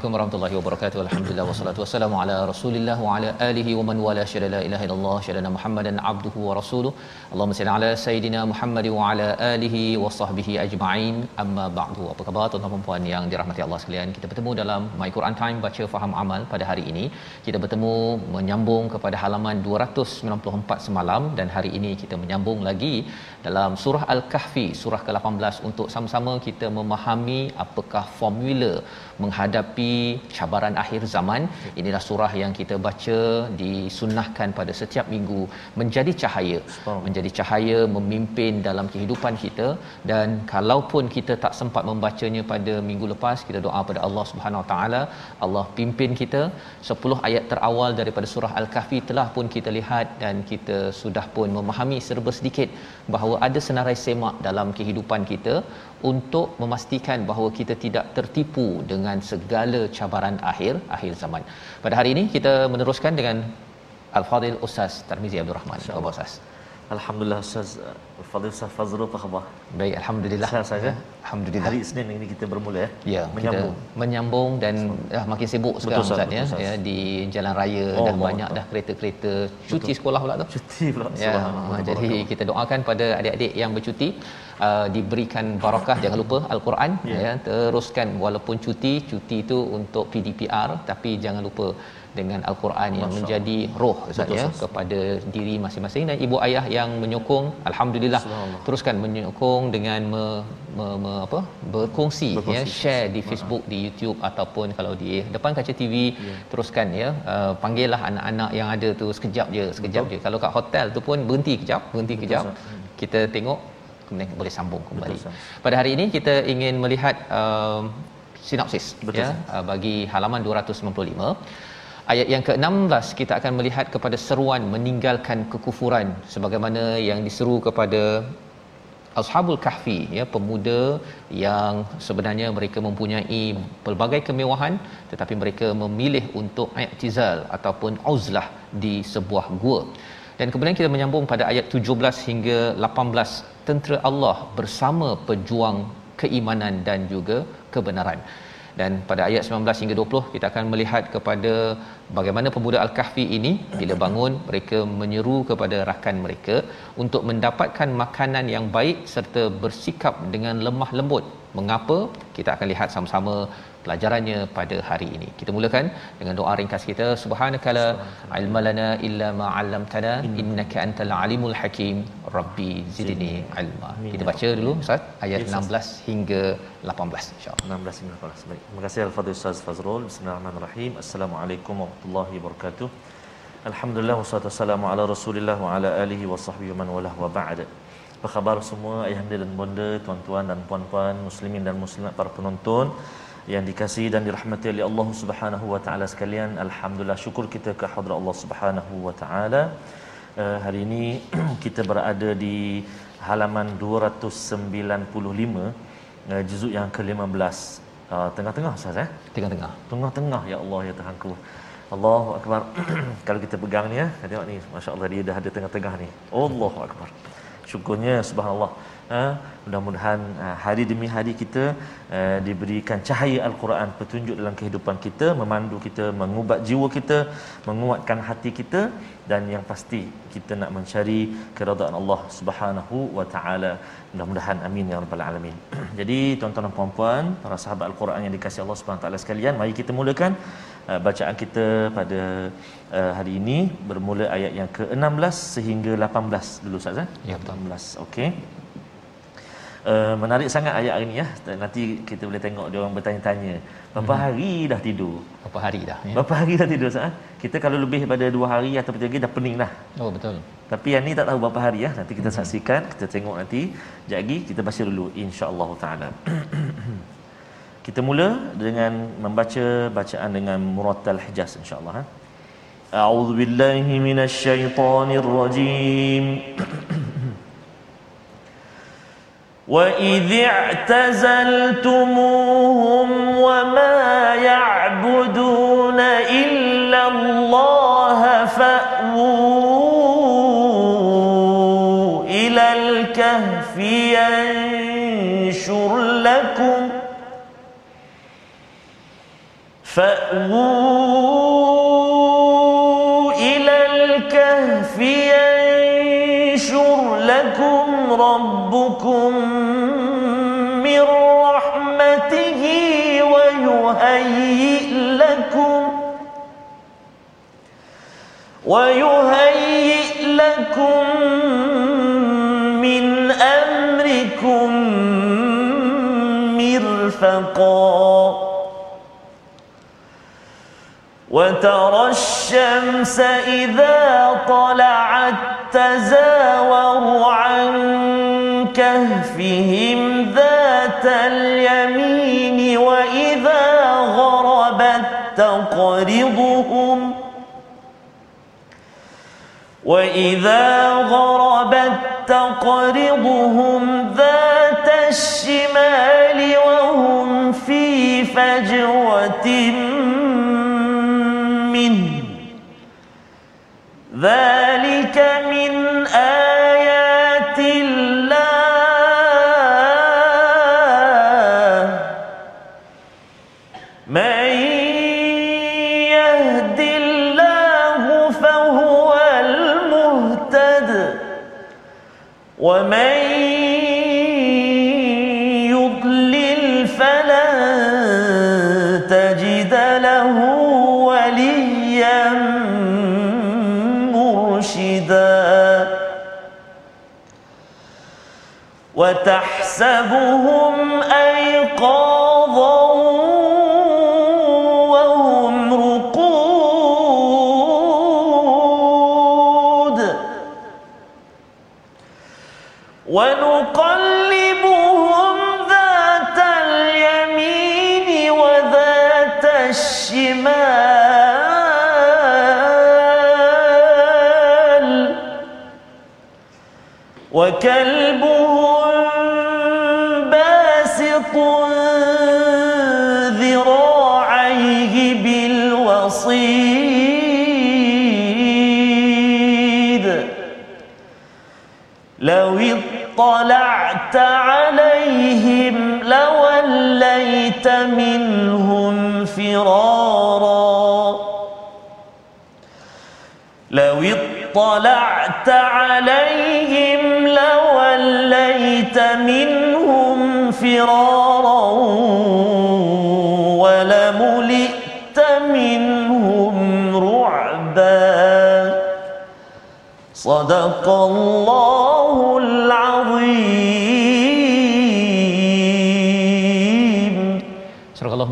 Assalamualaikum warahmatullahi wabarakatuh. Alhamdulillah wassalatu wassalamu ala Rasulillah wa ala alihi wa man wala syada la ilaha illallah syada Muhammadan abduhu wa rasuluh. Allahumma salli ala sayidina Muhammad wa ala alihi wa sahbihi ajma'in. Amma ba'du. Apa khabar tuan-tuan dan puan yang dirahmati Allah sekalian? Kita bertemu dalam My Quran Time baca faham amal pada hari ini. Kita bertemu menyambung kepada halaman 294 semalam dan hari ini kita menyambung lagi dalam surah Al-Kahfi surah ke-18 untuk sama-sama kita memahami apakah formula menghadapi cabaran akhir zaman. Inilah surah yang kita baca disunnahkan pada setiap minggu menjadi cahaya. Menjadi cahaya memimpin dalam kehidupan kita. Dan kalaupun kita tak sempat membacanya pada minggu lepas kita doa pada Allah Subhanahu Wa taala. Allah pimpin kita. 10 ayat terawal daripada surah al-kahfi telah pun kita lihat dan kita sudah pun memahami serba sedikit bahawa ada senarai semak dalam kehidupan kita untuk memastikan bahawa kita tidak tertipu dengan segala cabaran akhir akhir zaman. Pada hari ini kita meneruskan dengan Al-Fadil Ustaz Tarmizi Abdul Rahman. Ustaz? Alhamdulillah Ustaz Fadil Ustaz Fazrul apa khabar? Baik, alhamdulillah. Sehat saja. Alhamdulillah. Hari Isnin ini kita bermula ya. Ya, menyambung. Kita menyambung dan dah makin sibuk Betul, sekarang Ustaz, Ustaz ya. betul, Ustaz. ya di jalan raya Oh, dah Allah banyak Allah. dah kereta-kereta cuti sekolah pula tu. Cuti pula. Ya, Subhanallah. jadi kita doakan pada adik-adik yang bercuti uh, diberikan barakah jangan lupa al-Quran Ya. ya teruskan walaupun cuti cuti itu untuk PDPR tapi jangan lupa dengan al-Quran yang Masya menjadi roh Ustaz ya Ustaz. kepada diri masing-masing dan ibu ayah yang menyokong alhamdulillah teruskan menyokong dengan me, me, me, apa berkongsi, Berkongsi. ya share di Facebook di YouTube ataupun kalau di depan kaca TV Ya. teruskan ya uh, panggillah anak-anak yang ada tu sekejap je sekejap Betul. je kalau kat hotel tu pun berhenti kejap berhenti Betul, kejap Ustaz. Hmm. kita tengok kemudian boleh sambung kembali Betul, pada hari ini kita ingin melihat um, sinopsis Betul, ya Ustaz. uh, bagi halaman 295 ayat yang ke-16 kita akan melihat kepada seruan meninggalkan kekufuran sebagaimana yang diseru kepada Ashabul Kahfi ya pemuda yang sebenarnya mereka mempunyai pelbagai kemewahan tetapi mereka memilih untuk i'tizal ataupun uzlah di sebuah gua. Dan kemudian kita menyambung pada ayat 17 hingga 18 tentera Allah bersama pejuang keimanan dan juga kebenaran. Dan pada ayat 19 hingga 20 kita akan melihat kepada bagaimana pemuda Al-Kahfi ini bila bangun mereka menyeru kepada rakan mereka untuk mendapatkan makanan yang baik serta bersikap dengan lemah lembut. Mengapa? Kita akan lihat sama-sama pelajarannya pada hari ini. Kita mulakan dengan doa ringkas kita. Subhanakala ilmalana illa ma 'allamtana innaka antal alimul hakim. Rabbi zidni ilma. Kita baca dulu Ustaz ayat Ya, Ustaz. 16 hingga 18 insya-Allah. 16 hingga 18. Baik. Terima kasih Al-Fadhil Ustaz Fazrul. Bismillahirrahmanirrahim. Assalamualaikum warahmatullahi wabarakatuh. Alhamdulillah wassalatu wassalamu ala Rasulillah wa ala alihi wa sahbihi man walah wa ba'd. Apa khabar semua ayahanda dan bonda, tuan-tuan dan puan-puan, muslimin dan muslimat para penonton yang dikasihi dan dirahmati oleh Allah Subhanahu wa taala sekalian. Alhamdulillah syukur kita ke hadrat Allah Subhanahu wa taala. Uh, hari ini kita berada di halaman 295 uh, juzuk yang ke-15 uh, tengah-tengah Ustaz eh Tengah-tengah. tengah-tengah ya Allah ya Tuhanku Allahu akbar. Kalau kita pegang ni ya tengok ni masya-Allah dia dah ada tengah-tengah ni. Allahu akbar. Syukurnya subhanallah. Ha, mudah-mudahan ha, hari demi hari kita uh, diberikan cahaya al-Quran petunjuk dalam kehidupan kita memandu kita mengubat jiwa kita menguatkan hati kita dan yang pasti kita nak mencari keridaan Allah Subhanahu wa taala. Mudah-mudahan amin ya rabbal alamin. Jadi tuan-tuan dan puan-puan para sahabat al-Quran yang dikasihi Allah Subhanahu wa taala sekalian mari kita mulakan uh, bacaan kita pada uh, hari ini bermula ayat yang ke-16 sehingga 18 dulu Ustaz eh? Ya, 18. Okey. Uh, menarik sangat ayat ini ya. Nanti kita boleh tengok dia orang bertanya-tanya. Berapa hmm. hari dah tidur? Berapa hari dah ya? Berapa hari dah tidur Ustaz? Eh? Kita kalau lebih daripada 2 hari atau 3 hari dah pening dah. Oh betul. Tapi yang ni tak tahu berapa hari ya. Nanti kita saksikan, kita tengok nanti. Lagi kita baca dulu insya-Allah taala. kita mula dengan membaca bacaan dengan murattal hijaz insya-Allah ha. A'udzu billahi minasyaitonir rajim. وإذ اعتزلتموهم وما يعبدون إلا الله فأووا إلى الكهف ينشر لكم ربكم من رحمته ويهيئ لكم ويهيئ لكم من أمركم مرفقا وترى الشمس إذا طلعت تزاور عن كهفهم ذات اليمين وإذا غربت تقرضهم وإذا غربت تقرضهم ذات الشمال وهم في فجوة ذلك وتحسبهم أيقاظا بالوصيد لو اطلعت عليهم لوليت منهم فرارا. لو اطلعت عليهم لوليت منهم فرارا. صدق الله العظيم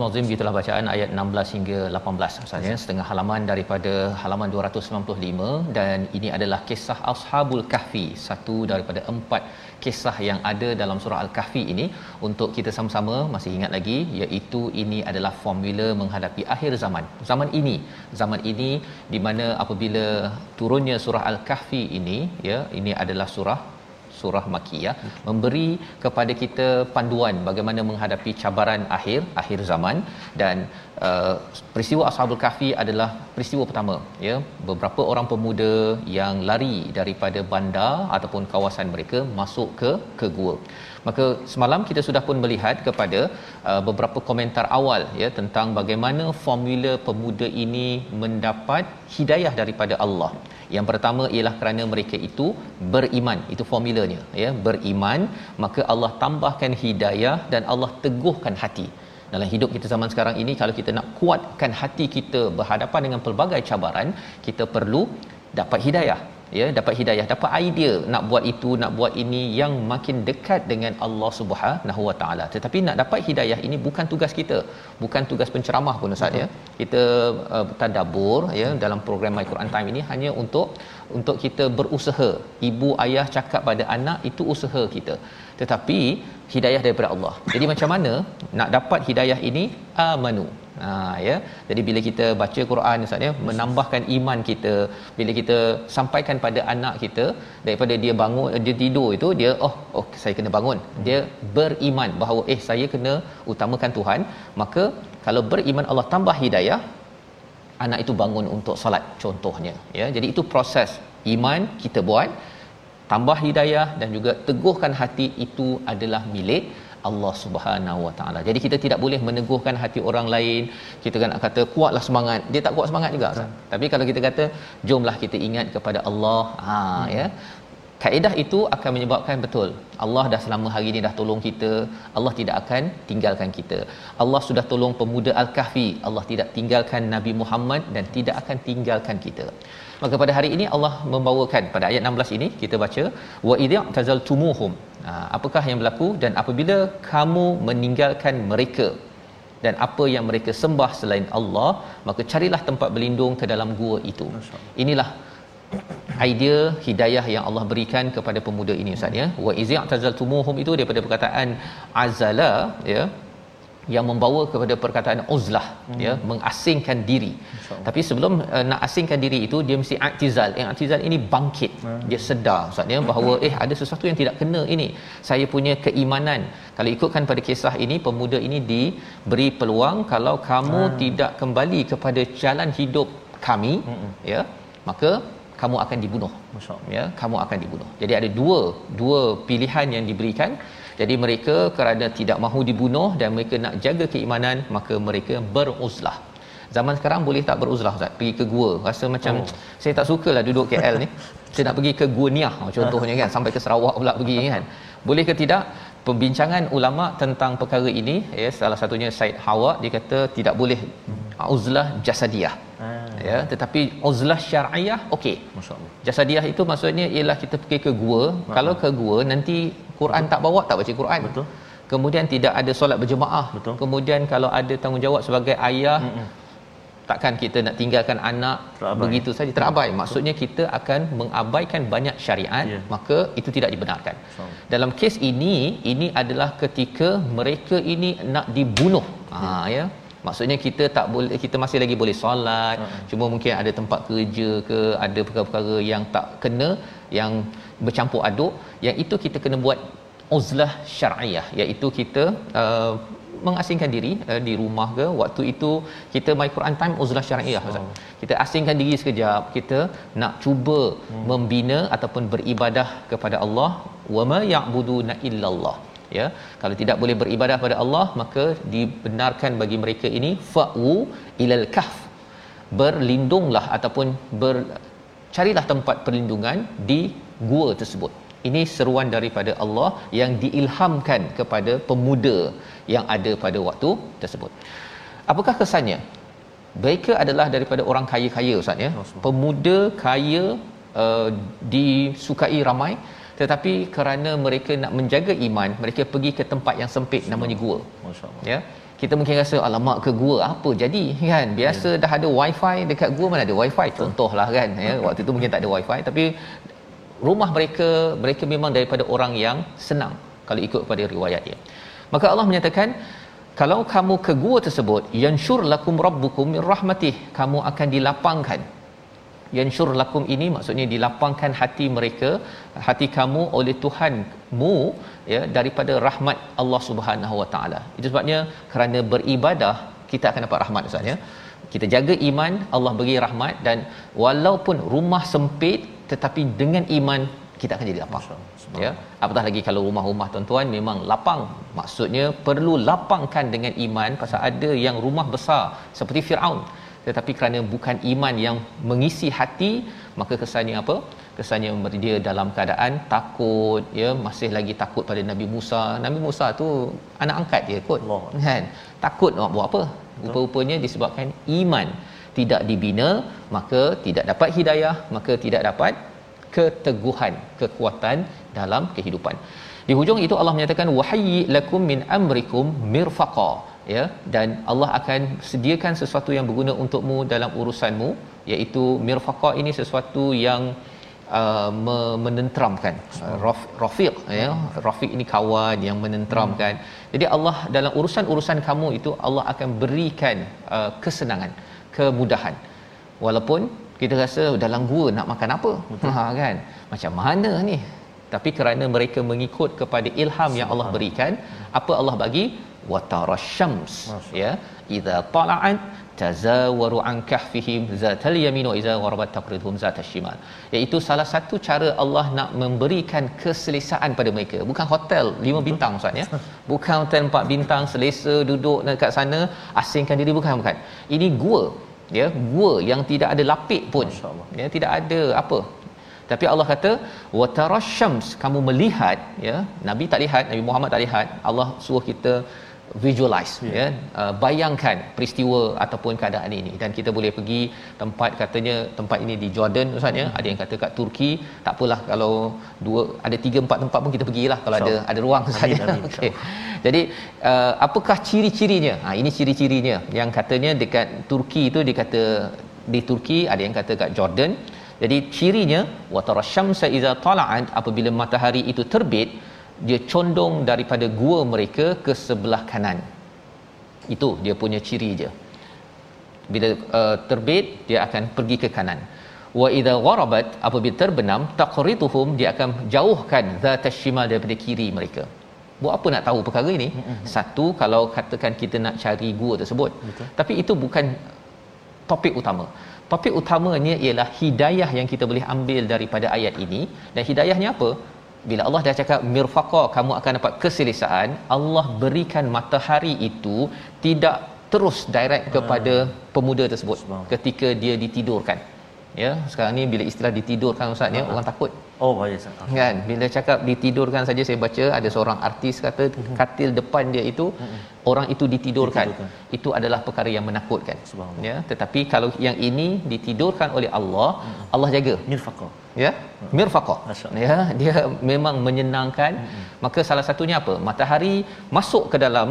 Al-Azim gitulah bacaan ayat 16 hingga 18 Ustaz. Ya. Setengah halaman daripada halaman 295 dan ini adalah kisah Ashabul Kahfi satu daripada empat kisah yang ada dalam surah Al-Kahfi ini. Untuk kita sama-sama masih ingat lagi iaitu ini adalah formula menghadapi akhir zaman. Zaman ini. Zaman ini di mana apabila turunnya surah Al-Kahfi ini ya ini adalah surah surah makiyah memberi kepada kita panduan bagaimana menghadapi cabaran akhir akhir zaman. Dan uh, peristiwa ashabul kahfi adalah peristiwa pertama ya. Beberapa orang pemuda yang lari daripada bandar ataupun kawasan mereka masuk ke ke gua maka semalam kita sudah pun melihat kepada uh, beberapa komentar awal ya tentang bagaimana formula pemuda ini mendapat hidayah daripada Allah. Yang pertama ialah kerana mereka itu beriman. Itu formulanya ya beriman. Maka Allah tambahkan hidayah dan Allah teguhkan hati. Dalam hidup kita zaman sekarang ini kalau kita nak kuatkan hati kita berhadapan dengan pelbagai cabaran kita perlu dapat hidayah ya dapat hidayah dapat idea nak buat itu nak buat ini yang makin dekat dengan Allah Subhanahu Wa Taala. Tetapi nak dapat hidayah ini bukan tugas kita bukan tugas penceramah pun ustaz ya. Kita uh, tadabbur ya dalam program My Quran Time ini hanya untuk untuk kita berusaha. Ibu ayah cakap pada anak itu usaha kita. Tetapi hidayah daripada Allah. Jadi macam mana nak dapat hidayah ini? Amanu Ha ya. Jadi bila kita baca Quran Ustaz ya, menambahkan iman kita, bila kita sampaikan pada anak kita daripada dia bangun dia tidur itu dia oh oh saya kena bangun. Dia beriman bahawa eh saya kena utamakan Tuhan, maka kalau beriman Allah tambah hidayah anak itu bangun untuk solat contohnya ya. Jadi itu proses iman kita buat tambah hidayah dan juga teguhkan hati itu adalah milik Allah Subhanahu Wa Taala. Jadi kita tidak boleh meneguhkan hati orang lain. Kita kan kata kuatlah semangat. Dia tak kuat semangat juga. Tapi kalau kita kata jomlah kita ingat kepada Allah, ha hmm. ya. Kaedah itu akan menyebabkan betul. Allah dah selama hari ini dah tolong kita Allah tidak akan tinggalkan kita. Allah sudah tolong pemuda Al-Kahfi Allah tidak tinggalkan Nabi Muhammad dan tidak akan tinggalkan kita. Maka pada hari ini Allah membawakan pada ayat 16 ini kita baca wa idza tazaltumuhum ha, apakah yang berlaku? Dan apabila kamu meninggalkan mereka dan apa yang mereka sembah selain Allah maka carilah tempat berlindung ke dalam gua itu. Inilah idea hidayah yang Allah berikan kepada pemuda ini ustaz ya wa idza tazaltumuhum itu daripada perkataan azala ya yang membawa kepada perkataan uzlah hmm. ya mengasingkan diri tapi sebelum uh, nak asingkan diri itu dia mesti i'tizal yang i'tizal ini bangkit hmm. dia sedar ustaz ya bahawa eh ada sesuatu yang tidak kena ini saya punya keimanan kalau ikutkan pada kisah ini pemuda ini diberi peluang kalau kamu hmm. tidak kembali kepada jalan hidup kami hmm. ya maka kamu akan dibunuh ya kamu akan dibunuh jadi ada dua dua pilihan yang diberikan jadi mereka kerana tidak mahu dibunuh dan mereka nak jaga keimanan maka mereka beruzlah. Zaman sekarang boleh tak beruzlah Ustaz? Pergi ke gua. Rasa macam oh. saya tak sukalah duduk KL ni. saya nak pergi ke Gua Niah contohnya kan sampai ke Sarawak pula pergi kan. Boleh ke tidak? Pembincangan ulama tentang perkara ini ya salah satunya Said Hawa dia kata tidak boleh uzlah jasadiah. Hmm. Ya, tetapi uzlah syar'iyah okey. Masya-Allah. Jasadiah itu maksudnya ialah kita pergi ke gua. Hmm. Kalau ke gua nanti Quran Betul. tak bawa tak baca Quran. Betul. Kemudian tidak ada solat berjemaah. Betul. Kemudian kalau ada tanggungjawab sebagai ayah Mm-mm. Takkan kita nak tinggalkan anak terabai. begitu saja terabai. Maksudnya kita akan mengabaikan banyak syariat, yeah. maka itu tidak dibenarkan. So. Dalam kes ini ini adalah ketika mereka ini nak dibunuh. Yeah. Ha ya. Maksudnya kita tak boleh kita masih lagi boleh solat, uh-huh. cuma mungkin ada tempat kerja ke, ada perkara-perkara yang tak kena yang bercampur aduk yang itu kita kena buat uzlah syar'iyah iaitu kita uh, mengasingkan diri uh, di rumah ke waktu itu kita my Quran time uzlah syar'iyah oh. kita asingkan diri sekejap kita nak cuba hmm. membina ataupun beribadah kepada Allah wa ma ya'buduna illallah ya kalau tidak boleh beribadah kepada Allah maka dibenarkan bagi mereka ini fa'u ilal kahf berlindunglah ataupun ber carilah tempat perlindungan di gua tersebut. Ini seruan daripada Allah yang diilhamkan kepada pemuda yang ada pada waktu tersebut. Apakah kesannya? Mereka adalah daripada orang kaya-kaya Ustaz ya. Pemuda kaya uh, disukai ramai tetapi kerana mereka nak menjaga iman, mereka pergi ke tempat yang sempit namanya gua. Ya. Kita mungkin rasa alamak ke gua? Apa jadi? Kan? Biasa yeah. dah ada wifi dekat gua mana ada wifi? Contohlah kan ya. Waktu tu mungkin tak ada wifi tapi rumah mereka mereka memang daripada orang yang senang kalau ikut pada riwayat dia. Maka Allah menyatakan kalau kamu ke gua tersebut yanshur lakum rabbukum min rahmatih kamu akan dilapangkan. Yanshur lakum ini maksudnya dilapangkan hati mereka hati kamu oleh Tuhanmu ya daripada rahmat Allah Subhanahu Wa Taala. Itu sebabnya kerana beribadah kita akan dapat rahmat ustaz ya. Kita jaga iman Allah beri rahmat dan walaupun rumah sempit tetapi dengan iman kita akan jadi lapang. Ya. Apatah lagi kalau rumah-rumah tuan-tuan memang lapang. Maksudnya perlu lapangkan dengan iman pasal ada yang rumah besar seperti Firaun. Tetapi kerana bukan iman yang mengisi hati maka kesannya apa? Kesannya dia dalam keadaan takut ya. Masih lagi takut pada Nabi Musa. Nabi Musa tu anak angkat dia kot. Allah. kan? Takut nak buat apa? Rupa-rupanya disebabkan iman tidak dibina maka tidak dapat hidayah maka tidak dapat keteguhan kekuatan dalam kehidupan. Di hujung itu Allah menyatakan wahyi lakum min amrikum mirfaqa. Ya dan Allah akan sediakan sesuatu yang berguna untukmu dalam urusanmu iaitu mirfaqa ini sesuatu yang uh, menenteramkan uh, rafiq ya rafiq ini kawan yang menenteramkan hmm. jadi Allah dalam urusan-urusan kamu itu Allah akan berikan uh, kesenangan kemudahan. Walaupun kita rasa dalam gua nak makan apa? Ha kan? Macam mana ni? Tapi kerana mereka mengikut kepada ilham yang Allah berikan apa Allah bagi? Watarasyams ya. Idza tala'at tazawaru an kahfihim zatal yamin wa idza gharabat taqriduhum zatal shimal. Iaitu salah satu cara Allah nak memberikan keselesaan pada mereka. Bukan hotel 5 bintang ustaz ya. Bukan hotel 4 bintang selesa duduk dekat sana asingkan diri. Bukan bukan. Ini gua ya gua yang tidak ada lapik pun. Ya tidak ada apa. Tapi Allah kata watarasyams kamu melihat ya nabi tak lihat nabi Muhammad tak lihat Allah suruh kita visualize yeah. ya. Uh, bayangkan peristiwa ataupun keadaan ini. Dan kita boleh pergi tempat katanya tempat ini di Jordan ustaz ya. Hmm. ada yang kata kat Turki tak apalah kalau dua ada tiga empat tempat pun kita pergilah kalau so, ada ada ruang saja okey jadi uh, apakah ciri-cirinya? Ha ini ciri-cirinya. Yang katanya dekat Turki itu dikata di Turki ada yang kata kat Jordan. Jadi cirinya watarasyamsa iza tala'at apabila matahari itu terbit dia condong daripada gua mereka ke sebelah kanan. Itu dia punya ciri je. Bila uh, terbit dia akan pergi ke kanan. Wa idza gharabat apabila terbenam taqrituhum dia akan jauhkan zatashimal daripada kiri mereka. Buat apa nak tahu perkara ini? Mm-hmm. satu kalau katakan kita nak cari gua tersebut. Betul. tapi itu bukan topik utama. Topik utamanya ialah hidayah yang kita boleh ambil daripada ayat ini. Dan hidayahnya apa bila Allah dah cakap mirfaqa kamu akan dapat keselesaan Allah berikan matahari itu tidak terus direct kepada hmm. pemuda tersebut ketika dia ditidurkan. Ya sekarang ni bila istilah ditidurkan ustaz ya orang takut oh ya yes. kan? Bila cakap ditidurkan saja saya baca ada seorang artis kata mm-hmm. katil depan dia itu mm-hmm. orang itu ditidurkan. ditidurkan. Itu adalah perkara yang menakutkan. Ya tetapi kalau yang ini ditidurkan oleh Allah mm-hmm. Allah jaga. Mirfaqa ya? Mirfaqa ya dia memang menyenangkan. Mm-hmm. maka salah satunya apa? Matahari masuk ke dalam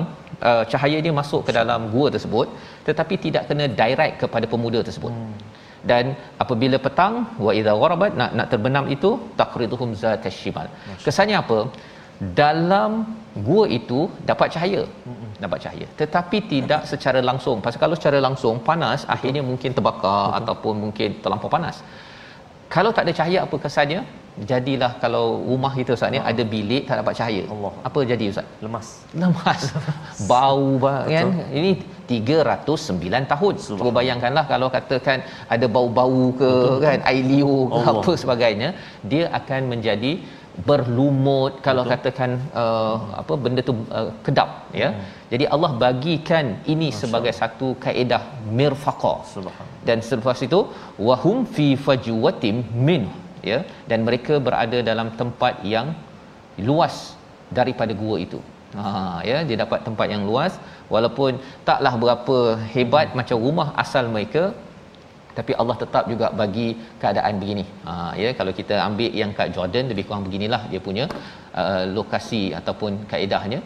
uh, cahaya dia masuk ke dalam gua tersebut tetapi tidak kena direct kepada pemuda tersebut. Mm dan apabila petang wa idza gharabat nak nak terbenam itu taqriduhum zatashimal kesannya apa? Dalam gua itu dapat cahaya. Dapat cahaya. Tetapi tidak secara langsung. Pasal kalau secara langsung panas Betul. akhirnya mungkin terbakar Betul. ataupun mungkin terlampau panas. Kalau tak ada cahaya apa kesannya jadilah kalau rumah kita Ustaz ni ada bilik tak dapat cahaya. Allah. apa jadi Ustaz? Lemas. Lemas. Bau kan? Ini 309 tahun. Cuba bayangkanlah kalau katakan ada bau-bau ke Betul. kan? Air liu ke apa sebagainya dia akan menjadi berlumut kalau Betul. katakan uh, apa benda tu uh, kedap ya? Hmm. jadi Allah bagikan ini Masya sebagai Allah. satu kaedah mirfaqa. Dan selepas itu wahum fi fajwatim min ya dan mereka berada dalam tempat yang luas daripada gua itu ha ya dia dapat tempat yang luas walaupun taklah berapa hebat hmm. macam rumah asal mereka tapi Allah tetap juga bagi keadaan begini. Ha ya kalau kita ambil yang kat Jordan lebih kurang beginilah dia punya uh, lokasi ataupun kaedahnya.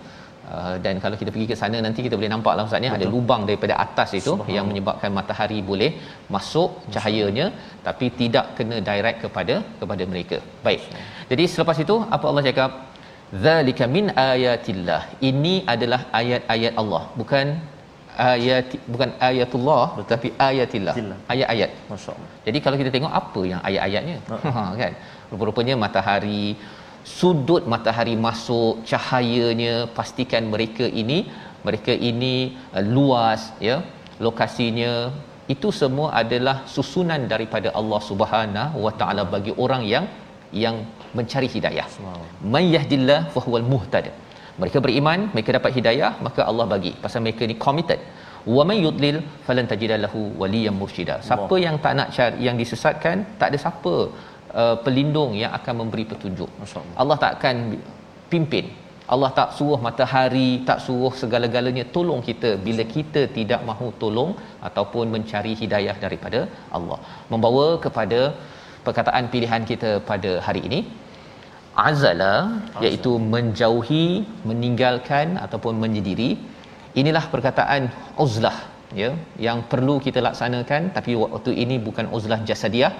Uh, dan kalau kita pergi ke sana nanti kita boleh nampak lah ustaz ni ada lubang daripada atas itu yang menyebabkan matahari boleh masuk cahayanya tapi tidak kena direct kepada kepada mereka. Baik. Jadi selepas itu apa Allah cakap? Zalika min ayatillah. Ini adalah ayat-ayat Allah, bukan ayat bukan ayatullah tetapi ayatillah. Ayat-ayat masyaallah jadi kalau kita tengok apa yang ayat-ayatnya ha kan? Rupa-rupanya matahari sudut matahari masuk cahayanya pastikan mereka ini mereka ini uh, luas ya lokasinya itu semua adalah susunan daripada Allah Subhanahu wa taala bagi orang yang yang mencari hidayah. May yahdillah fa huwal muhtadi mereka beriman mereka dapat hidayah maka Allah bagi. Pasal mereka ni committed. Wa may yudlil falan tajida lahu waliyan mursyida. Siapa yang tak nak cari yang disesatkan tak ada siapa uh, pelindung yang akan memberi petunjuk. Masya-Allah. Allah tak akan pimpin. Allah tak suruh matahari tak suruh segala-galanya tolong kita. Bila kita tidak mahu tolong ataupun mencari hidayah daripada Allah. Membawa kepada perkataan pilihan kita pada hari ini. Azala iaitu menjauhi meninggalkan ataupun menyendiri. Inilah perkataan uzlah ya yang perlu kita laksanakan. Tapi waktu ini bukan uzlah jasadiah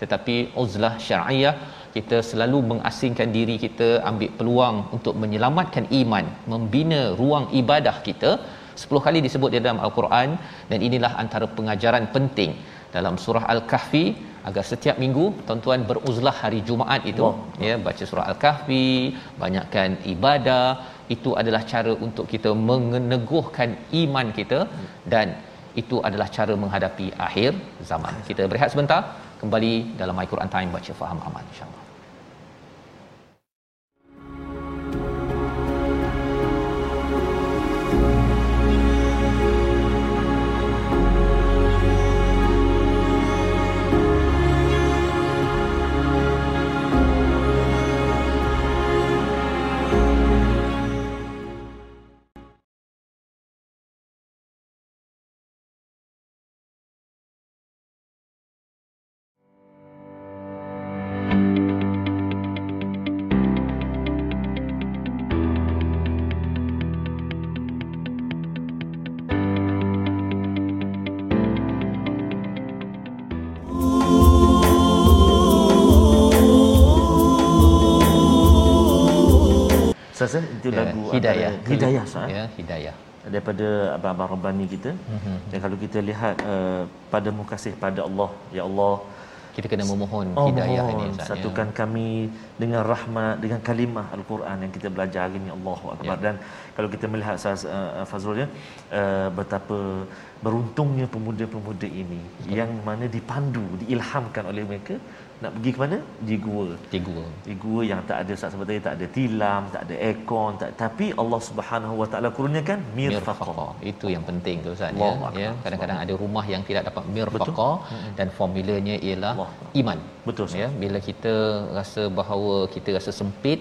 tetapi uzlah syar'iyah kita selalu mengasingkan diri kita ambil peluang untuk menyelamatkan iman membina ruang ibadah kita. 10 kali disebut di dalam al-Quran dan inilah antara pengajaran penting. Dalam surah al-kahfi agar setiap minggu tuan-tuan beruzlah hari Jumaat itu. Wow. ya baca surah al-kahfi banyakkan ibadah. Itu adalah cara untuk kita meneguhkan iman kita. Dan itu adalah cara menghadapi akhir zaman. Kita berehat sebentar kembali dalam My Quran Time baca faham aman insyaallah Ustaz eh, itu Ya, lagu hidayah. antara- hidayah Ustaz eh? ya hidayah. Daripada abang-abang Rabbani kita. Mhm. dan kalau kita lihat uh, pada kasih pada Allah ya Allah. Kita kena memohon Oh, hidayah mohon, ini Ustaz ya. satukan kami dengan rahmat dengan kalimah al-Quran yang kita belajar hari ini. Allahu akbar. Ya. dan kalau kita melihat Ustaz uh, Fazrul ya uh, betapa beruntungnya pemuda-pemuda ini yang mana dipandu diilhamkan oleh mereka nak pergi ke mana? Di gua. Di gua. Di gua yang tak ada sebut tadi tak ada tilam tak ada aircon tak tapi Allah Subhanahu wa taala kurniakan mirfaqah mirfaqa. Itu yang penting tu Ustaz ya. Ya kadang-kadang ada rumah yang tidak dapat mirfaqa dan formulanya ialah Allah. iman. Betul ya bila kita rasa bahawa kita rasa sempit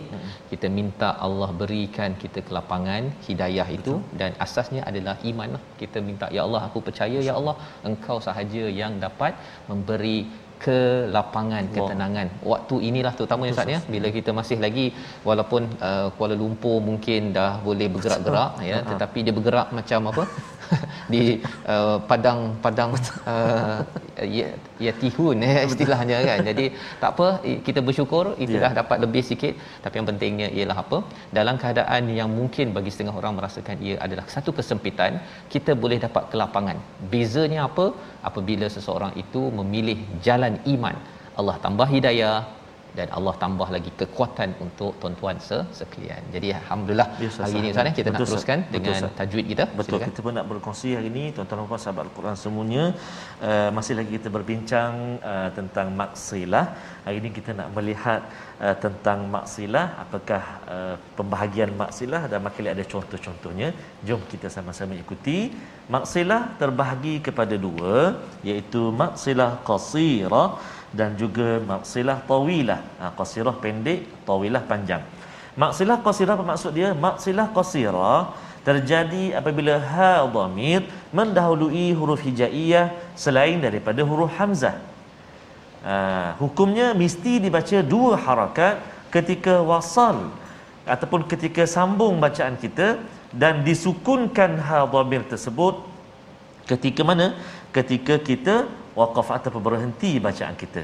kita minta Allah berikan kita kelapangan hidayah itu dan asasnya adalah iman lah. kita minta ya Allah aku percaya ya Allah engkau sahaja yang dapat memberi kelapangan ketenangan. Waktu inilah terutamanya Ustaz ya. Bila kita masih lagi walaupun uh, Kuala Lumpur mungkin dah boleh bergerak-gerak ya tetapi dia bergerak macam apa di uh, padang padang uh, ya, ya tihun eh, istilahnya kan. Jadi tak apa kita bersyukur itu Ya. dah dapat lebih sikit. Tapi yang pentingnya ialah apa? Dalam keadaan yang mungkin bagi setengah orang merasakan ia adalah satu kesempitan kita boleh dapat kelapangan. Bezanya apa? Apabila seseorang itu memilih jalan iman Allah tambah hidayah dan Allah tambah lagi kekuatan untuk tuan-tuan se- sekalian. Jadi alhamdulillah Ustaz. hari ini Ustaz eh, kita Betul, nak teruskan Betul, dengan Ustaz. tajwid kita. Betul Silakan. kita pun nak berkongsi hari ini tuan-tuan dan puan sahabat Al-Quran semuanya uh, masih lagi kita berbincang uh, tentang maksilah. Hari ini kita nak melihat uh, tentang maksilah apakah uh, pembahagian maksilah dan makin ada contoh-contohnya. Jom kita sama-sama ikuti. Maksilah terbahagi kepada dua iaitu maksilah qasirah dan juga maksilah tawilah. Ha, qasirah pendek, tawilah panjang. Maksilah qasirah apa maksud dia? Maksilah qasirah terjadi apabila ha dhamir mendahului huruf hijaiyah selain daripada huruf hamzah. Ha, hukumnya mesti dibaca dua harakat ketika wasal ataupun ketika sambung bacaan kita dan disukunkan ha dhamir tersebut ketika mana? Ketika kita waqaf ataupun berhenti bacaan kita.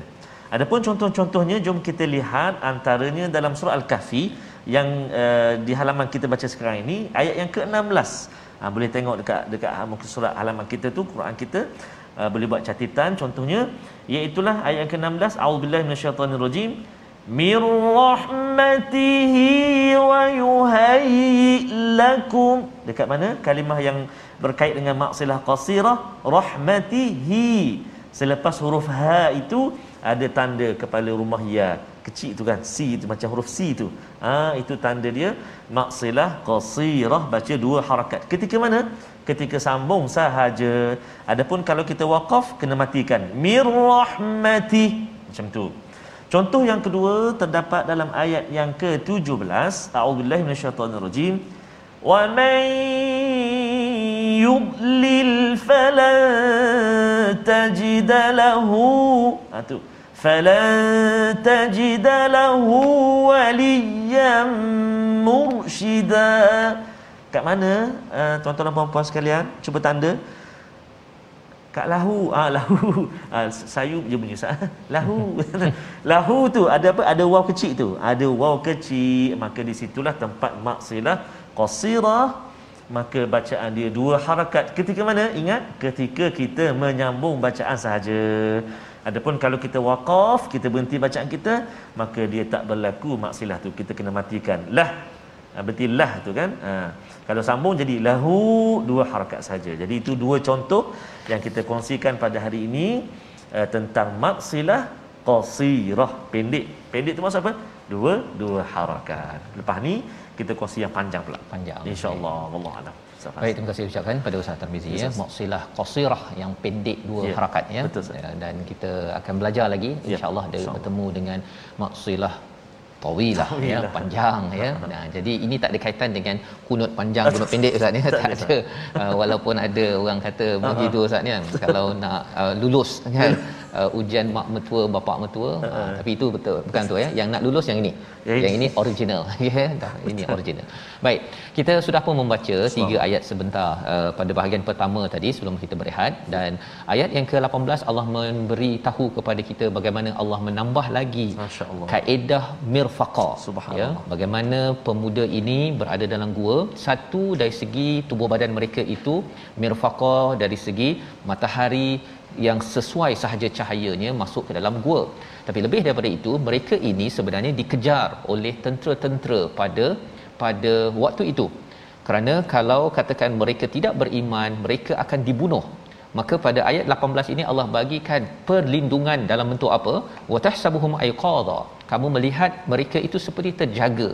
Adapun contoh-contohnya jom kita lihat antaranya dalam surah Al-Kahfi yang uh, di halaman kita baca sekarang ini ayat yang ke-16. Ha, boleh tengok dekat dekat muka surat halaman kita tu Quran kita. Uh, boleh buat catatan. Contohnya iaitulah ayat yang ke-16 a'udzubillahi minasyaitonirrajim. Min rahmatihi wa yuhayyi lakum. Dekat mana? Kalimah yang berkait dengan maksilah qasirah rahmatihi selepas huruf ha itu ada tanda kepala rumah ya kecil tu kan C tu macam huruf C tu. Ha itu tanda dia maksilah qasirah baca dua harakat. Ketika mana? Ketika sambung sahaja. Adapun kalau kita waqaf kena matikan. Mir rahmati. Macam tu. Contoh yang kedua terdapat dalam ayat yang ke-17 a'udzubillahi minasyaitonirrajim. Wa man tajid lahu ha tu falan tajid lahu waliyan mursyida kat mana? uh, tuan-tuan dan puan-puan sekalian cuba tanda. Kat lahu. Ah lahu. Ah, sayu je bunyi lahu. Lahu tu ada apa? Ada waw kecil tu. Ada waw kecil. Maka di situlah tempat maksilah qasirah maka bacaan dia dua harakat. Ketika mana? Ingat ketika kita menyambung bacaan sahaja. Adapun kalau kita waqaf kita berhenti bacaan kita maka dia tak berlaku maksilah tu. Kita kena matikan. Lah. Ah, berarti lah tu kan? Ha. kalau sambung jadi lahu dua harakat saja jadi itu dua contoh yang kita kongsikan pada hari ini uh, tentang maksilah qasirah. Pendek. Pendek tu maksud apa? Dua dua harakat. Lepas ni kita kongsi yang panjang pula. Panjang insyaallah wallahu alam. Baik, terima kasih ucapkan pada Ustaz Tarmizi ya. Maksilah qasirah yang pendek dua ya, harakat ya. Betul, ya. Dan kita akan belajar lagi ya, insya-Allah insya bertemu dengan maksilah tawilah ya. Panjang ya. Nah jadi ini tak ada kaitan dengan kunut panjang kunut pendek ustaz ya. Tak ada uh, walaupun ada orang kata begitu ustaz ya. Kalau nak uh, lulus kan uh, ujian mak mertua bapa mertua. Uh, tapi itu betul. Bukan tu ya. Yang nak lulus yang ini. Yang ini. original. Ya ini original. Baik kita sudah pun membaca tiga ayat sebentar uh, pada bahagian pertama tadi sebelum kita berehat. Dan ayat yang ke-18 Allah memberi tahu kepada kita bagaimana Allah menambah lagi kaedah mirfaqa. Ya bagaimana pemuda ini berada dalam gua. Satu dari segi tubuh badan mereka itu mirfaqa dari segi matahari yang sesuai sahaja cahayanya masuk ke dalam gua. Tapi lebih daripada itu mereka ini sebenarnya dikejar oleh tentera-tentera pada pada waktu itu. Kerana kalau katakan mereka tidak beriman mereka akan dibunuh. Maka pada ayat 18 ini Allah bagikan perlindungan dalam bentuk apa? Watahsabuhum ayqadha. Kamu melihat mereka itu seperti terjaga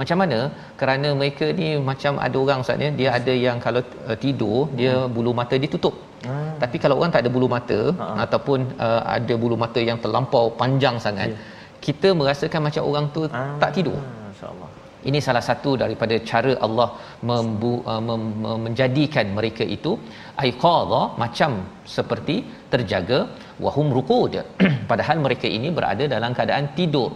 macam mana kerana mereka ni macam ada orang saatnya dia ada yang kalau uh, tidur dia hmm. bulu mata ditutup hmm. tapi kalau orang tak ada bulu mata hmm. ataupun uh, ada bulu mata yang terlampau panjang sangat yeah. kita merasakan macam orang tu hmm. tak tidur insyaallah ini salah satu daripada cara Allah membu, uh, mem, menjadikan mereka itu aiqadha macam seperti terjaga wahum ruqud padahal mereka ini berada dalam keadaan tidur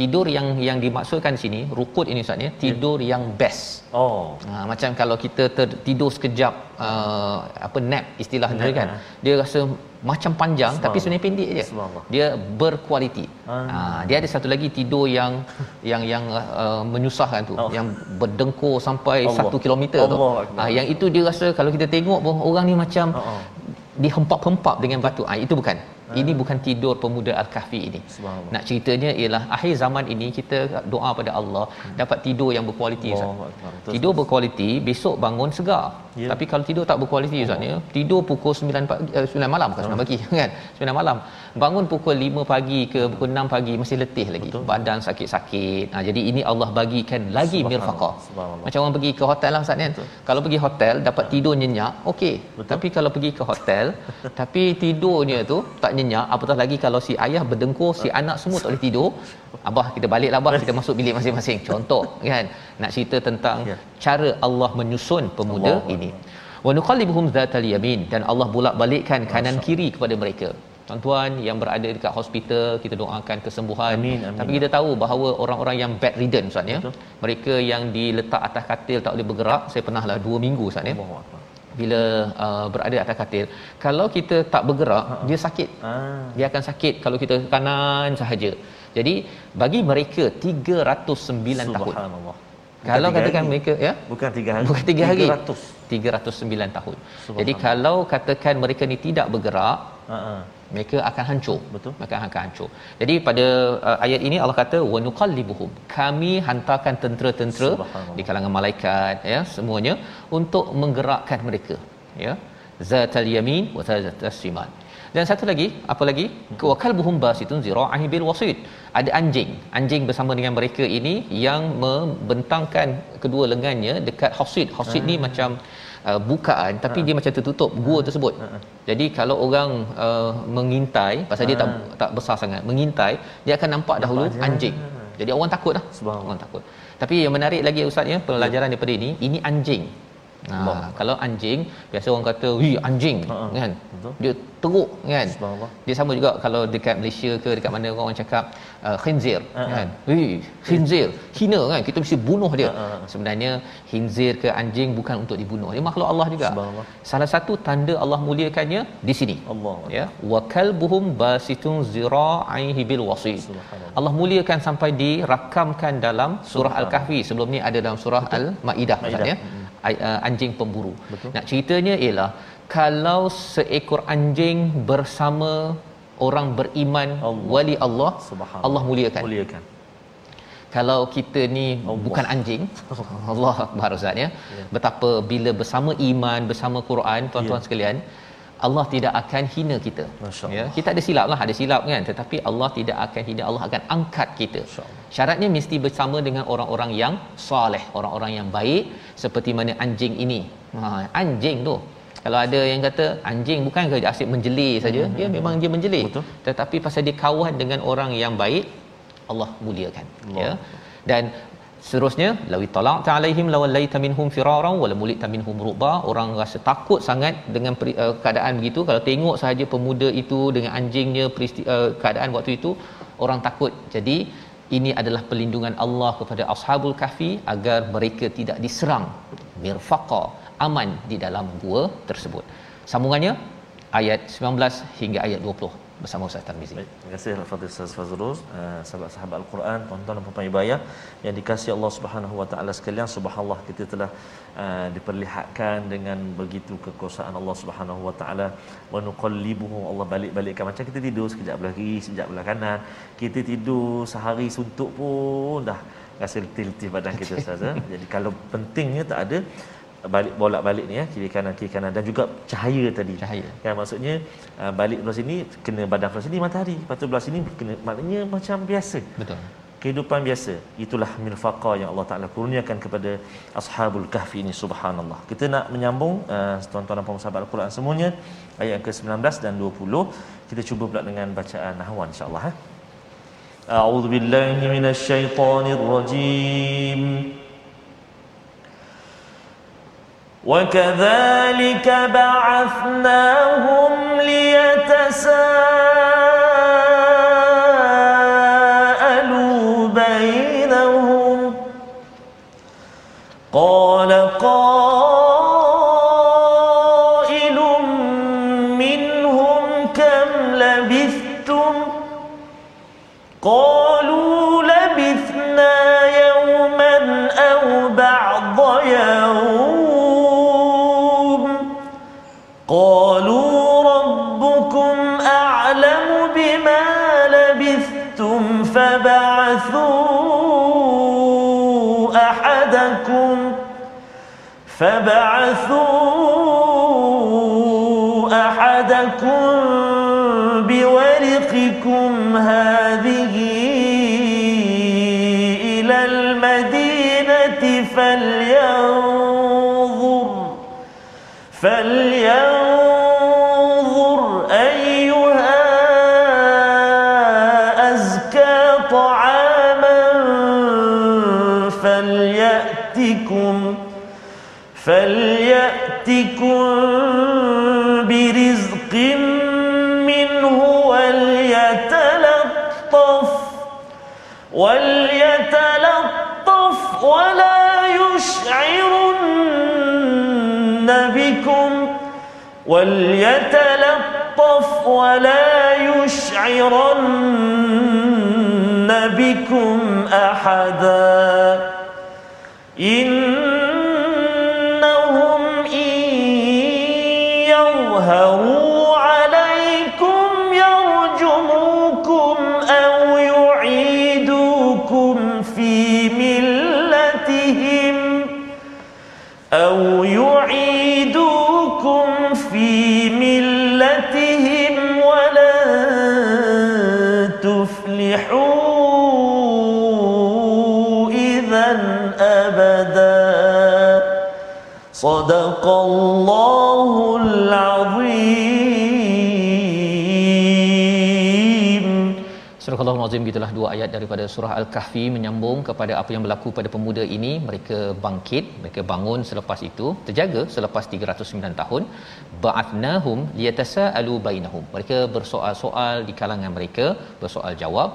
tidur yang yang dimaksudkan sini rukut ini ustaz ya tidur yeah. yang best. Oh. Ha, macam kalau kita tidur sekejap uh, apa nap istilah dia kan. ha. dia rasa macam panjang tapi sebenarnya pendek je. Dia berkualiti. Ah. ha, dia ada satu lagi tidur yang yang yang uh, menyusahkan tu oh. yang berdengkur sampai satu kilometer tu. Ha, yang itu dia rasa kalau kita tengok pun orang ni macam oh, oh. dihempap-hempap dengan batu. Ah ha, itu bukan ini bukan tidur pemuda al-kahfi ini. Nak ceritanya ialah akhir zaman ini kita doa pada Allah hmm. dapat tidur yang berkualiti Ustaz. Tidur berkualiti besok bangun segar. Yeah. tapi kalau tidur tak berkualiti Ustaz ya tidur pukul 9 pagi uh, 9 malam bukan 9 pagi kan? 9 malam. Bangun pukul 5 pagi ke pukul 6 pagi masih letih lagi. Betul. badan sakit-sakit. Ha, jadi ini Allah bagikan lagi mirfaqah. Macam orang pergi ke hotel lah Ustaz kan? Kalau pergi hotel dapat tidur nyenyak okey. Tapi kalau pergi ke hotel tapi tidurnya tu tak nyenyak apatah lagi kalau si ayah berdengkur si anak semua tak boleh tidur abah kita baliklah abah kita masuk bilik masing-masing. Contoh kan nak cerita tentang ya. cara Allah menyusun pemuda Allah. ini. Wa nuqallibuhum zatal yamin dan Allah bolak-balikkan kanan kiri kepada mereka. Tuan-tuan yang berada dekat hospital kita doakan kesembuhan. Amin, amin. tapi kita tahu bahawa orang-orang yang bedridden ustaz ya. Mereka yang diletak atas katil tak boleh bergerak saya pernahlah 2 minggu ustaz ya bila uh, berada atas katil kalau kita tak bergerak uh-huh. dia sakit. Uh. dia akan sakit kalau kita kanan sahaja. Jadi bagi mereka 309 tahun. Kalau katakan hari. mereka ya? Bukan 3 hari. Bukan 3 hari. 300 309 tahun. Jadi kalau katakan mereka ni tidak bergerak uh-huh mereka akan hancur. Betul. Mereka akan hancur. Jadi pada uh, ayat ini Allah kata wa nuqallibuhum kami hantarkan tentera-tentera di kalangan malaikat ya semuanya untuk menggerakkan mereka ya. Zatal yamin wa zatal shimal Dan satu lagi, apa lagi? Wa kalbuhum basitun zira'ihi bil wasit. Ada anjing. Anjing bersama dengan mereka ini yang membentangkan kedua lengannya dekat hasid. Hasid ni macam uh, bukaan tapi dia macam tertutup gua tersebut. Jadi kalau orang uh, mengintai pasal dia tak tak besar sangat, mengintai dia akan nampak dahulu je. anjing. Jadi orang takut lah. Subhanallah. Orang takut. Tapi yang menarik lagi ustaz ya, pelajaran daripada ini, ini anjing. Ha, kalau anjing biasa orang kata, "Wi anjing." Ha, ha. kan. Betul. Dia teruk kan. Dia sama juga kalau dekat Malaysia ke dekat mana orang cakap uh, khinzir Ha, ha. kan. Wi khinzir, hina kan. Kita mesti bunuh dia. Ha, ha, ha. Sebenarnya khinzir ke anjing bukan untuk dibunuh. Dia makhluk Allah juga. Subhanallah. Salah satu tanda Allah muliakannya di sini. Allah. Ya, wa kalbuhum basitun zira'ihi bil. Subhanallah. Allah muliakan sampai dirakamkan dalam surah Al-Kahfi. Sebelum ni ada dalam surah Al-Maidah Maidah. maksudnya. Uh, anjing pemburu. Betul. Nak ceritanya ialah kalau seekor anjing bersama orang beriman Allah. wali Allah. Allah muliakan. Muliakan. Kalau kita ni Allah. bukan anjing, Allah Akbar Ustaz ya. Betapa bila bersama iman, bersama Quran, tuan-tuan Ya. sekalian, Allah tidak akan hina kita. Ya, kita ada silap lah, ada silap kan, tetapi Allah tidak akan hina, Allah akan angkat kita. Syaratnya mesti bersama dengan orang-orang yang soleh, orang-orang yang baik seperti mana anjing ini. Ha, anjing tu kalau ada yang kata anjing bukan ke asyik menjelir saja, dia memang dia menjelir. Betul. Tetapi pasal dia kawan dengan orang yang baik, Allah muliakan. Allah. Ya. Dan seterusnya lawi talaqta alaihim lawallaita minhum firaran wala mulita minhum ruba orang rasa takut sangat dengan peri, uh, keadaan begitu. Kalau tengok sahaja pemuda itu dengan anjingnya peristi, uh, keadaan waktu itu orang takut. Jadi ini adalah perlindungan Allah kepada ashabul kahfi agar mereka tidak diserang mirfaqa aman di dalam gua tersebut. Sambungannya ayat 19 hingga ayat 20 bersama Ustaz Tarmizi Baik, terima kasih Al-Fadhil Ustaz Fazrul, uh, sahabat-sahabat Al-Quran, tuan-tuan dan puan ibayah yang dikasihi Allah Subhanahu Wa Taala sekalian. Subhanallah kita telah uh, diperlihatkan dengan begitu kekuasaan Allah Subhanahu Wa Taala wa nuqallibuhu Allah balik-balikkan macam kita tidur sekejap belah kiri, sekejap belah kanan. Kita tidur sehari suntuk pun dah rasa letih-letih badan kita Ustaz. ya. Jadi kalau pentingnya tak ada balik bolak-balik ni ya kiri kanan kiri kanan dan juga cahaya tadi Cahaya. Kan maksudnya uh, balik belah sini kena badan belah sini matahari, lepas tu belah sini kena maknanya macam biasa. betul Kehidupan biasa. Itulah mirfaqa yang Allah Taala kurniakan kepada ashabul kahfi ini subhanallah. Kita nak menyambung uh, tuan-tuan dan puan sahabat Al-Quran semuanya ayat yang ke-19 dan 20. Kita cuba pula dengan bacaan nahwan insya-Allah eh. A'udzu billahi minasyaitonir rajim. وكذلك بعثناهم ليتساءلوا فبعثوا أحدكم بورقكم هذه إلى المدينة فلينظر فلينظر أيها أزكى طعاما فليأتكم فليأتكم برزق منه وليتلطف وليتلطف ولا يشعرن بكم وليتلطف ولا يشعرن بكم أحدا. إنهم صدق الله العظيم Surah Al-Azim gitulah dua ayat daripada surah Al-Kahfi menyambung kepada apa yang berlaku pada pemuda ini mereka bangkit mereka bangun selepas itu terjaga selepas 309 tahun ba'athnahum liyatasaalu bainahum mereka bersoal-soal di kalangan mereka bersoal jawab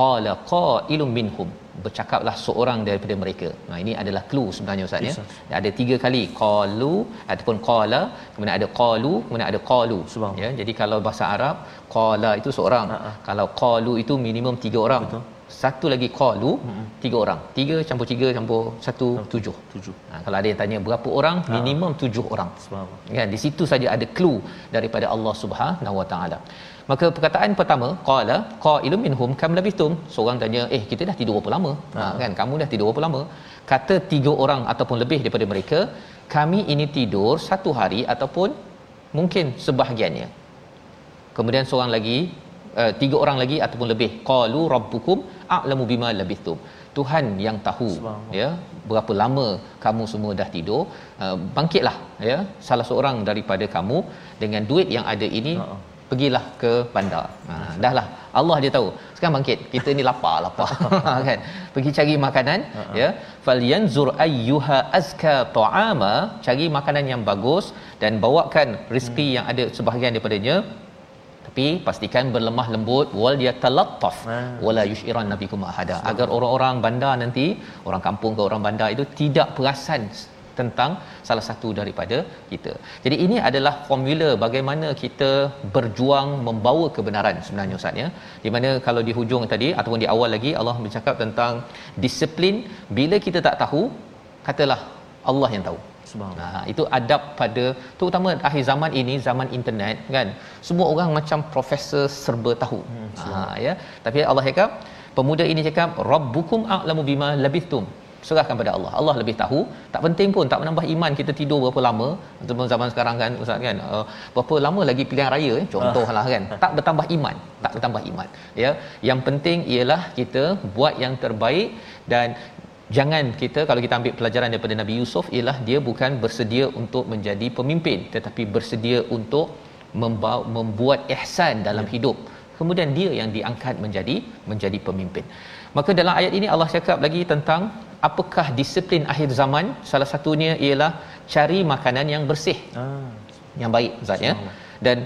qala qailum minhum bercakaplah seorang daripada mereka. Nah ini adalah clue sebenarnya ustaz ya. Ada tiga kali qalu ataupun qala, kemudian ada qalu, kemudian ada qalu. Ya. Jadi kalau bahasa Arab qala itu seorang. Ha-ha. Kalau qalu itu minimum tiga orang. Betul. Satu lagi qalu hmm. tiga orang. Tiga campur tiga campur satu tujuh. Tujuh. Ha, kalau ada yang tanya berapa orang, ha. minimum tujuh orang. Subhanallah. Kan di situ saja ada clue daripada Allah Subhanahu Wa Taala. Maka perkataan pertama qala qailun minhum kam labithum seorang tanya eh kita dah tidur berapa lama ha. ha kan kamu dah tidur berapa lama kata tiga orang ataupun lebih daripada mereka kami ini tidur satu hari ataupun mungkin sebahagiannya kemudian seorang lagi uh, tiga orang lagi ataupun lebih qalu rabbukum a'lamu bima labithum Tuhan yang tahu ya berapa lama kamu semua dah tidur uh, bangkitlah ya salah seorang daripada kamu dengan duit yang ada ini uh-uh pergilah ke bandar. Ha dahlah Allah dia tahu. Sekarang bangkit. Kita ni lapar lapar kan. Pergi cari makanan uh-huh. ya. Falyanzur ayyuha azka ta'ama, cari makanan yang bagus dan bawakan rezeki hmm. yang ada sebahagian daripadanya. Tapi pastikan berlemah lembut wal yatalattaf uh. wala yushiran nabikum ahada agar orang-orang bandar nanti orang kampung ke orang bandar itu tidak perasan tentang salah satu daripada kita. Jadi ini adalah formula bagaimana kita berjuang membawa kebenaran sebenarnya Ustaz ya. Di mana kalau di hujung tadi ataupun di awal lagi Allah bercakap tentang disiplin bila kita tak tahu katalah Allah yang tahu. Nah, itu adab pada terutama akhir zaman ini zaman internet kan. Semua orang macam profesor serba tahu. Hmm, ha ya. Tapi Allah cakap pemuda ini cakap rabbukum a'lamu bima labithum serahkan pada Allah. Allah lebih tahu. Tak penting pun tak menambah iman kita tidur berapa lama. Zaman zaman sekarang kan ustaz kan uh, berapa lama lagi pilihan raya eh? contohlah kan. Tak bertambah iman, tak bertambah iman. Ya. Yang penting ialah kita buat yang terbaik dan jangan kita kalau kita ambil pelajaran daripada Nabi Yusuf ialah dia bukan bersedia untuk menjadi pemimpin tetapi bersedia untuk membawa, membuat ihsan dalam ya. hidup. Kemudian dia yang diangkat menjadi menjadi pemimpin. Maka dalam ayat ini Allah cakap lagi tentang apakah disiplin akhir zaman salah satunya ialah cari makanan yang bersih ah. yang baik zat ya dan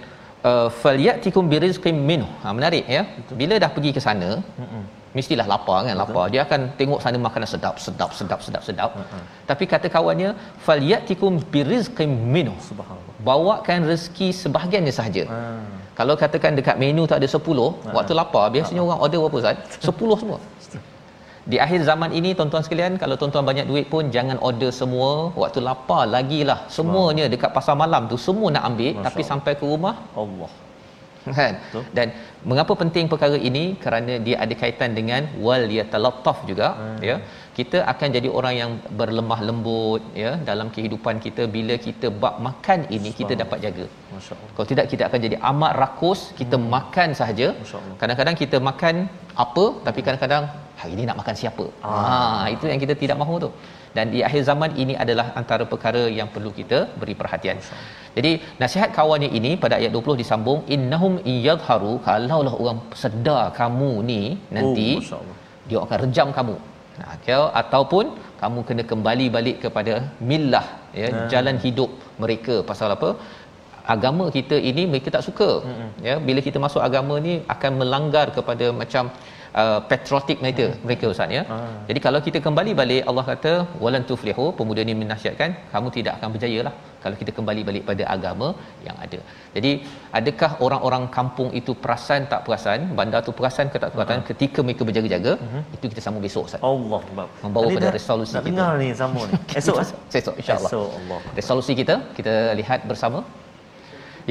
uh, falyatikum birizqin minhu ha menarik ya Betul. bila dah pergi ke sana Mm-mm. Mestilah lapar kan Betul. lapar dia akan tengok sana makanan sedap sedap sedap sedap sedap Mm-mm. tapi kata kawannya falyatikum birizqin minhu subhanallah bawakan rezeki sebahagiannya sahaja ah. kalau katakan dekat menu tak ada 10 ah. waktu lapar biasanya ah. orang order berapa Ustaz 10 semua di akhir zaman ini tuan-tuan sekalian kalau tuan-tuan banyak duit pun jangan order semua waktu lapar lagilah semuanya dekat pasar malam tu semua nak ambil Masya tapi Allah. sampai ke rumah Allah kan? Betul. dan mengapa penting perkara ini? Kerana dia ada kaitan dengan wal yatalattaf juga hmm. ya. Kita akan jadi orang yang berlemah lembut ya dalam kehidupan kita. Bila kita bab makan ini kita dapat jaga. Masyaallah. Kalau tidak kita akan jadi amat rakus kita hmm. makan sahaja. Kadang-kadang kita makan apa tapi kadang-kadang hari ini nak makan siapa? Ah. ha itu yang kita tidak mahu tu dan di akhir zaman ini adalah antara perkara yang perlu kita beri perhatian. Jadi nasihat kawannya ini pada ayat 20 disambung innahum iyadharu kalaulah orang sedar kamu ni nanti oh, dia akan rejam kamu. Nah, okay, ataupun kamu kena kembali balik kepada millah ya hmm. jalan hidup mereka pasal apa? Agama kita ini mereka tak suka. Hmm. Ya bila kita masuk agama ni akan melanggar kepada macam uh, patriotik mereka mereka ustaz ya. Hmm. Jadi kalau kita kembali balik Allah kata walan tuflihu pemuda ini menasihatkan kamu tidak akan berjaya lah kalau kita kembali balik pada agama yang ada. Jadi adakah orang-orang kampung itu perasan tak perasan, bandar tu perasan ke tak perasan hmm. ketika mereka berjaga-jaga? Hmm. Itu kita sambung besok ustaz. Allah membawa pada resolusi kita. Dengar ni sambung ni. Esok esok insya-Allah. Esok Allah. Resolusi kita kita lihat bersama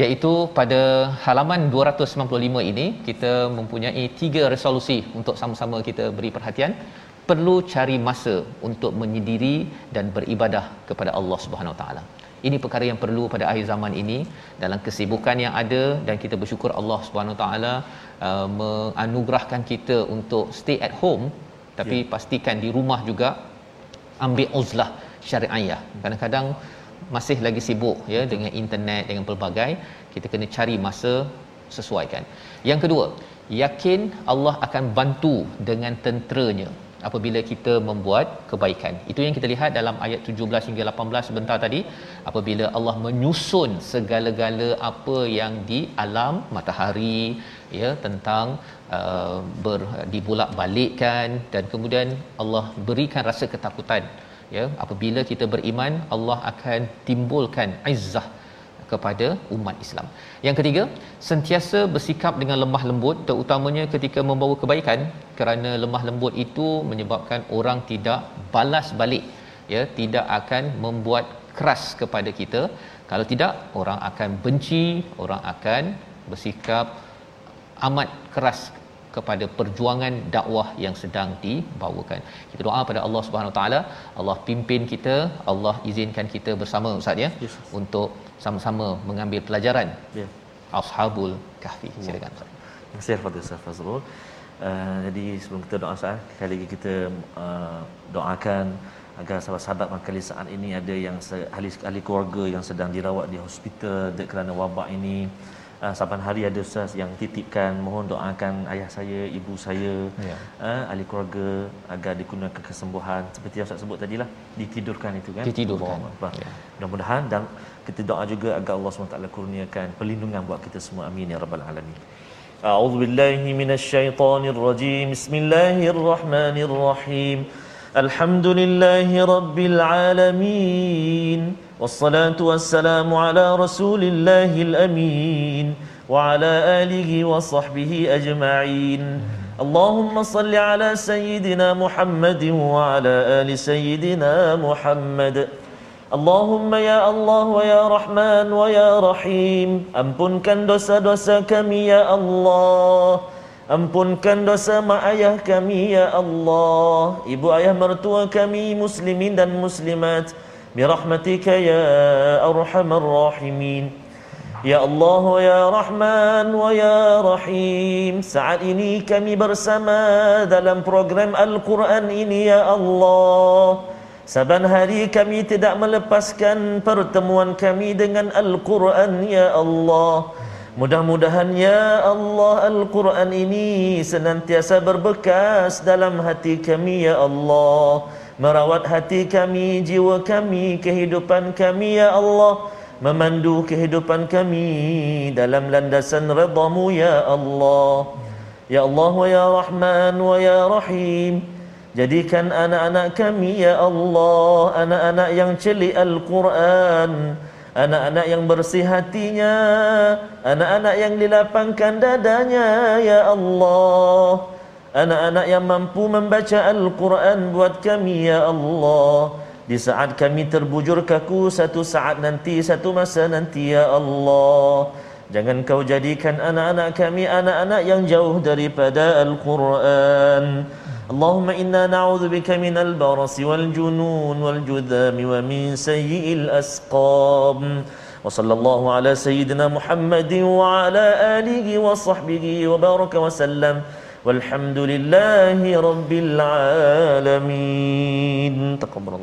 iaitu pada halaman 295 ini kita mempunyai tiga resolusi untuk sama-sama kita beri perhatian. Perlu cari masa untuk menyendiri dan beribadah kepada Allah Subhanahu Taala. Ini perkara yang perlu pada akhir zaman ini. Dalam kesibukan yang ada dan kita bersyukur Allah Subhanahu taala uh, menganugerahkan kita untuk stay at home tapi yeah. pastikan di rumah juga ambil uzlah syariah. Kadang-kadang masih lagi sibuk ya dengan internet dengan pelbagai kita kena cari masa sesuaikan yang kedua yakin Allah akan bantu dengan tenteranya apabila kita membuat kebaikan. Itu yang kita lihat dalam ayat 17 hingga 18 sebentar tadi apabila Allah menyusun segala-gala apa yang di alam matahari ya tentang uh, ber dibulak-balikkan dan kemudian Allah berikan rasa ketakutan ya apabila kita beriman Allah akan timbulkan izzah kepada umat Islam. Yang ketiga, sentiasa bersikap dengan lemah lembut terutamanya ketika membawa kebaikan kerana lemah lembut itu menyebabkan orang tidak balas balik ya, tidak akan membuat keras kepada kita. Kalau tidak, orang akan benci, orang akan bersikap amat keras kepada perjuangan dakwah yang sedang dibawakan. Kita doa pada Allah Subhanahu Wa Taala, Allah pimpin kita, Allah izinkan kita bersama Ustaz ya yes. untuk sama-sama mengambil pelajaran. Ya. Yeah. Ashabul Kahfi. Silakan Ustaz. Terima kasih kepada Ustaz Fazrul. Uh, jadi sebelum kita doa Ustaz, sekali lagi kita uh, doakan agar sahabat-sahabat makali saat ini ada yang ahli, ahli keluarga yang sedang dirawat di hospital kerana wabak ini uh, saban hari ada ustaz yang titipkan mohon doakan ayah saya ibu saya ya. uh, ahli keluarga agar dikurniakan kesembuhan seperti yang ustaz sebut tadilah ditidurkan itu kan ditidurkan ya. mudah-mudahan dan kita doa juga agar Allah SWT kurniakan perlindungan buat kita semua amin ya rabbal alamin أعوذ بالله من الشيطان الرجيم بسم الله الرحمن الرحيم الحمد لله رب العالمين والصلاة والسلام على رسول الله الأمين وعلى آله وصحبه أجمعين اللهم صل على سيدنا محمد وعلى آل سيدنا محمد اللهم يا الله ويا رحمن ويا رحيم ampunkan dosa-dosa kami ya Allah Ampunkan dosa mak ayah kami ya Allah Ibu ayah mertua kami muslimin dan muslimat برحمتك يا أرحم الراحمين Ya Allah ya Rahman wa ya Rahim Saat ini kami bersama dalam program Al-Quran ini ya Allah Saban hari kami tidak melepaskan pertemuan kami dengan Al-Quran ya Allah Mudah-mudahan ya Allah Al-Quran ini senantiasa berbekas dalam hati kami ya Allah merawat hati kami, jiwa kami, kehidupan kami ya Allah. Memandu kehidupan kami dalam landasan redamu ya Allah. Ya Allah wa ya Rahman wa ya Rahim. Jadikan anak-anak kami ya Allah. Anak-anak yang celik Al-Quran. Anak-anak yang bersih hatinya. Anak-anak yang dilapangkan dadanya ya Allah anak-anak yang mampu membaca Al-Quran buat kami ya Allah di saat kami terbujur kaku satu saat nanti satu masa nanti ya Allah jangan kau jadikan anak-anak kami anak-anak yang jauh daripada Al-Quran اللهم إنا نعوذ بك من البرص والجنون والجذام ومن سيء الأسقام وصلى الله على سيدنا محمد وعلى آله وصحبه وبارك وسلم walhamdulillahi rabbil alamin العالمين تقبل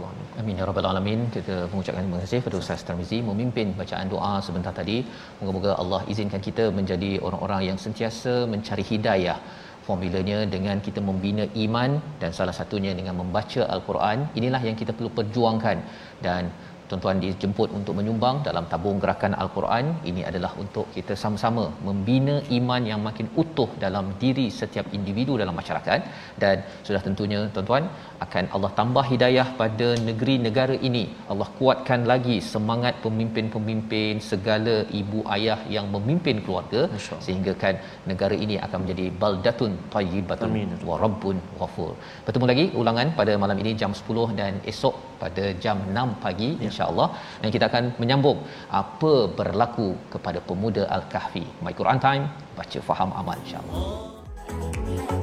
Amin ya rabbal alamin. Kita mengucapkan terima kasih kepada Ustaz Tarmizi memimpin bacaan doa sebentar tadi. Moga-moga Allah izinkan kita menjadi orang-orang yang sentiasa mencari hidayah. Formulanya dengan kita membina iman dan salah satunya dengan membaca al-Quran. Inilah yang kita perlu perjuangkan dan tuan-tuan dijemput untuk menyumbang dalam tabung gerakan Al-Quran. Ini adalah untuk kita sama-sama membina iman yang makin utuh dalam diri setiap individu dalam masyarakat. Dan sudah tentunya tuan-tuan akan Allah tambah hidayah pada negeri negara ini. Allah kuatkan lagi semangat pemimpin-pemimpin segala ibu ayah yang memimpin keluarga sehingga kan negara ini akan menjadi baldatun tayyibatun wa rabbun ghafur. Bertemu lagi ulangan pada malam ini jam 10 dan esok pada jam 6 pagi ya. insya-Allah. Dan kita akan menyambung apa berlaku kepada pemuda al-kahfi. My Quran time baca faham amal insya-Allah